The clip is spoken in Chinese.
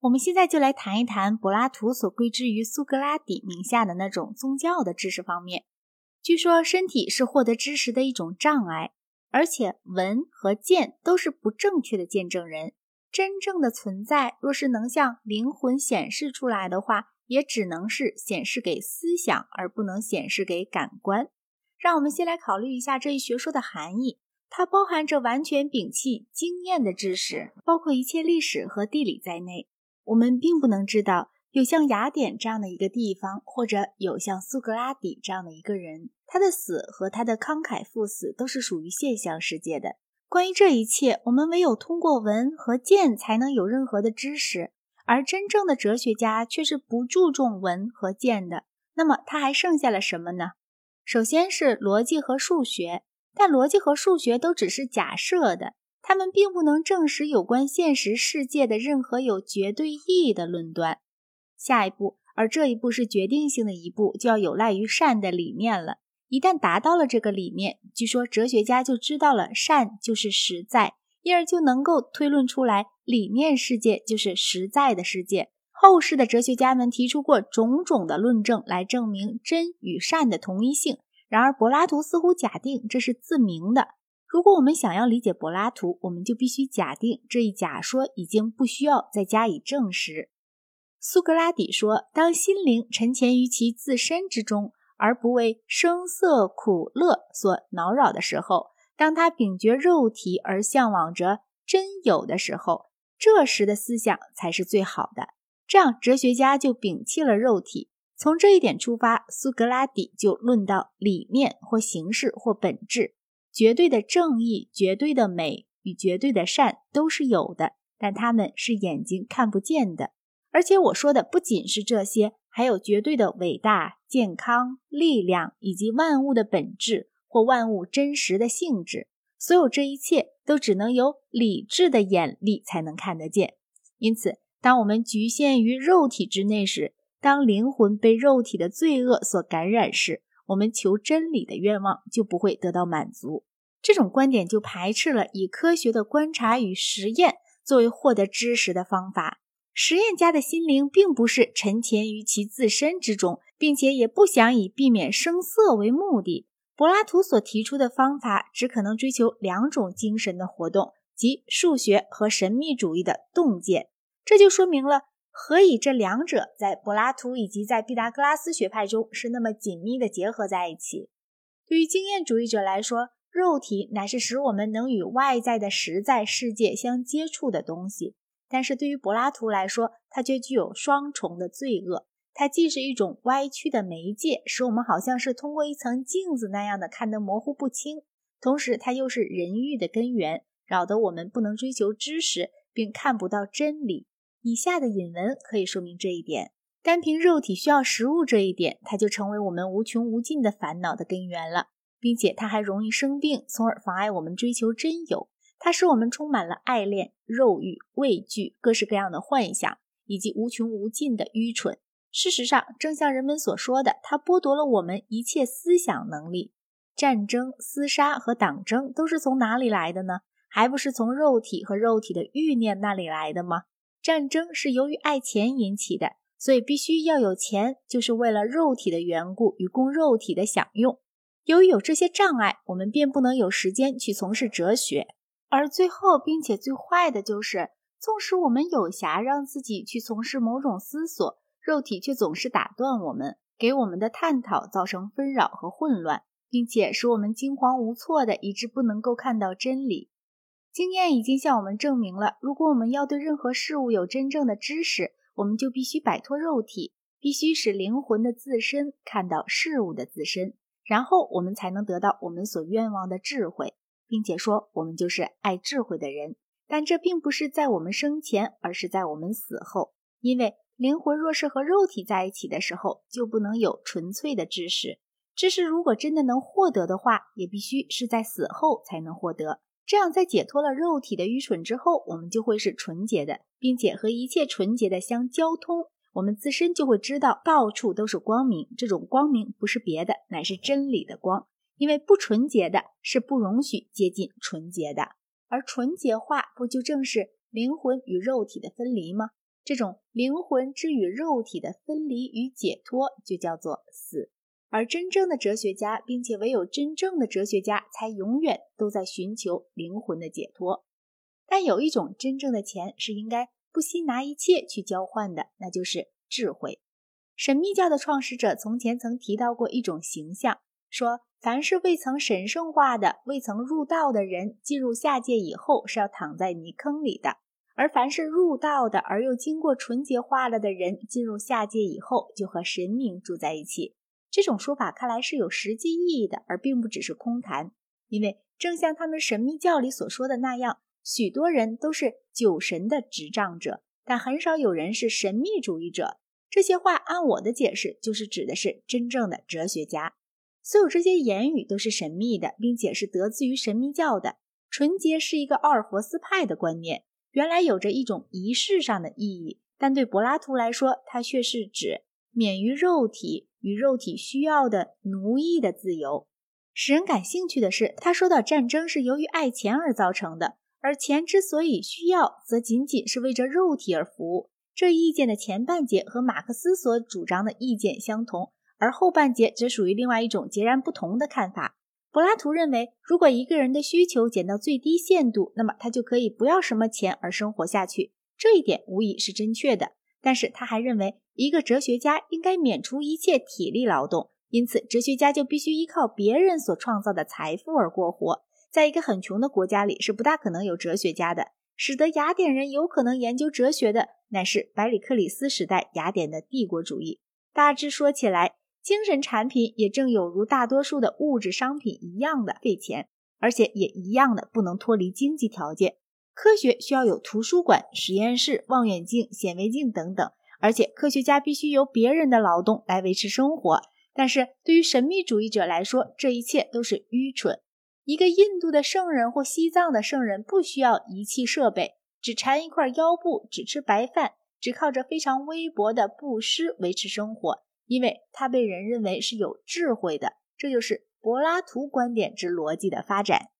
我们现在就来谈一谈柏拉图所归之于苏格拉底名下的那种宗教的知识方面。据说身体是获得知识的一种障碍，而且闻和见都是不正确的见证人。真正的存在若是能向灵魂显示出来的话，也只能是显示给思想，而不能显示给感官。让我们先来考虑一下这一学说的含义。它包含着完全摒弃经验的知识，包括一切历史和地理在内。我们并不能知道有像雅典这样的一个地方，或者有像苏格拉底这样的一个人，他的死和他的慷慨赴死都是属于现象世界的。关于这一切，我们唯有通过文和见才能有任何的知识。而真正的哲学家却是不注重文和见的。那么他还剩下了什么呢？首先是逻辑和数学。但逻辑和数学都只是假设的，他们并不能证实有关现实世界的任何有绝对意义的论断。下一步，而这一步是决定性的一步，就要有赖于善的理念了。一旦达到了这个理念，据说哲学家就知道了善就是实在，因而就能够推论出来理念世界就是实在的世界。后世的哲学家们提出过种种的论证来证明真与善的同一性。然而，柏拉图似乎假定这是自明的。如果我们想要理解柏拉图，我们就必须假定这一假说已经不需要再加以证实。苏格拉底说：“当心灵沉潜于其自身之中，而不为声色苦乐所恼扰的时候，当他秉绝肉体而向往着真有的时候，这时的思想才是最好的。这样，哲学家就摒弃了肉体。”从这一点出发，苏格拉底就论到理念或形式或本质，绝对的正义、绝对的美与绝对的善都是有的，但它们是眼睛看不见的。而且我说的不仅是这些，还有绝对的伟大、健康、力量以及万物的本质或万物真实的性质。所有这一切都只能由理智的眼力才能看得见。因此，当我们局限于肉体之内时，当灵魂被肉体的罪恶所感染时，我们求真理的愿望就不会得到满足。这种观点就排斥了以科学的观察与实验作为获得知识的方法。实验家的心灵并不是沉潜于其自身之中，并且也不想以避免声色为目的。柏拉图所提出的方法只可能追求两种精神的活动，即数学和神秘主义的洞见。这就说明了。何以这两者在柏拉图以及在毕达哥拉斯学派中是那么紧密的结合在一起？对于经验主义者来说，肉体乃是使我们能与外在的实在世界相接触的东西；但是对于柏拉图来说，它却具有双重的罪恶。它既是一种歪曲的媒介，使我们好像是通过一层镜子那样的看得模糊不清；同时，它又是人欲的根源，扰得我们不能追求知识，并看不到真理。以下的引文可以说明这一点。单凭肉体需要食物这一点，它就成为我们无穷无尽的烦恼的根源了，并且它还容易生病，从而妨碍我们追求真有。它使我们充满了爱恋、肉欲、畏惧、各式各样的幻想，以及无穷无尽的愚蠢。事实上，正像人们所说的，它剥夺了我们一切思想能力。战争、厮杀和党争都是从哪里来的呢？还不是从肉体和肉体的欲念那里来的吗？战争是由于爱钱引起的，所以必须要有钱，就是为了肉体的缘故与供肉体的享用。由于有这些障碍，我们便不能有时间去从事哲学。而最后，并且最坏的就是，纵使我们有暇让自己去从事某种思索，肉体却总是打断我们，给我们的探讨造成纷扰和混乱，并且使我们惊慌无措的，以致不能够看到真理。经验已经向我们证明了，如果我们要对任何事物有真正的知识，我们就必须摆脱肉体，必须使灵魂的自身看到事物的自身，然后我们才能得到我们所愿望的智慧，并且说我们就是爱智慧的人。但这并不是在我们生前，而是在我们死后，因为灵魂若是和肉体在一起的时候，就不能有纯粹的知识。知识如果真的能获得的话，也必须是在死后才能获得。这样，在解脱了肉体的愚蠢之后，我们就会是纯洁的，并且和一切纯洁的相交通。我们自身就会知道，到处都是光明。这种光明不是别的，乃是真理的光。因为不纯洁的是不容许接近纯洁的，而纯洁化不就正是灵魂与肉体的分离吗？这种灵魂之与肉体的分离与解脱就叫做死。而真正的哲学家，并且唯有真正的哲学家才永远都在寻求灵魂的解脱。但有一种真正的钱是应该不惜拿一切去交换的，那就是智慧。神秘教的创始者从前曾提到过一种形象，说凡是未曾神圣化的、未曾入道的人，进入下界以后是要躺在泥坑里的；而凡是入道的而又经过纯洁化了的人，进入下界以后就和神明住在一起。这种说法看来是有实际意义的，而并不只是空谈。因为正像他们神秘教里所说的那样，许多人都是酒神的执仗者，但很少有人是神秘主义者。这些话按我的解释，就是指的是真正的哲学家。所有这些言语都是神秘的，并且是得自于神秘教的。纯洁是一个奥尔弗斯派的观念，原来有着一种仪式上的意义，但对柏拉图来说，它却是指免于肉体。与肉体需要的奴役的自由，使人感兴趣的是，他说到战争是由于爱钱而造成的，而钱之所以需要，则仅仅是为着肉体而服务。这意见的前半节和马克思所主张的意见相同，而后半节则属于另外一种截然不同的看法。柏拉图认为，如果一个人的需求减到最低限度，那么他就可以不要什么钱而生活下去。这一点无疑是正确的。但是他还认为，一个哲学家应该免除一切体力劳动，因此哲学家就必须依靠别人所创造的财富而过活。在一个很穷的国家里，是不大可能有哲学家的。使得雅典人有可能研究哲学的，乃是百里克里斯时代雅典的帝国主义。大致说起来，精神产品也正有如大多数的物质商品一样的费钱，而且也一样的不能脱离经济条件。科学需要有图书馆、实验室、望远镜、显微镜等等，而且科学家必须由别人的劳动来维持生活。但是对于神秘主义者来说，这一切都是愚蠢。一个印度的圣人或西藏的圣人不需要仪器设备，只缠一块腰布，只吃白饭，只靠着非常微薄的布施维持生活，因为他被人认为是有智慧的。这就是柏拉图观点之逻辑的发展。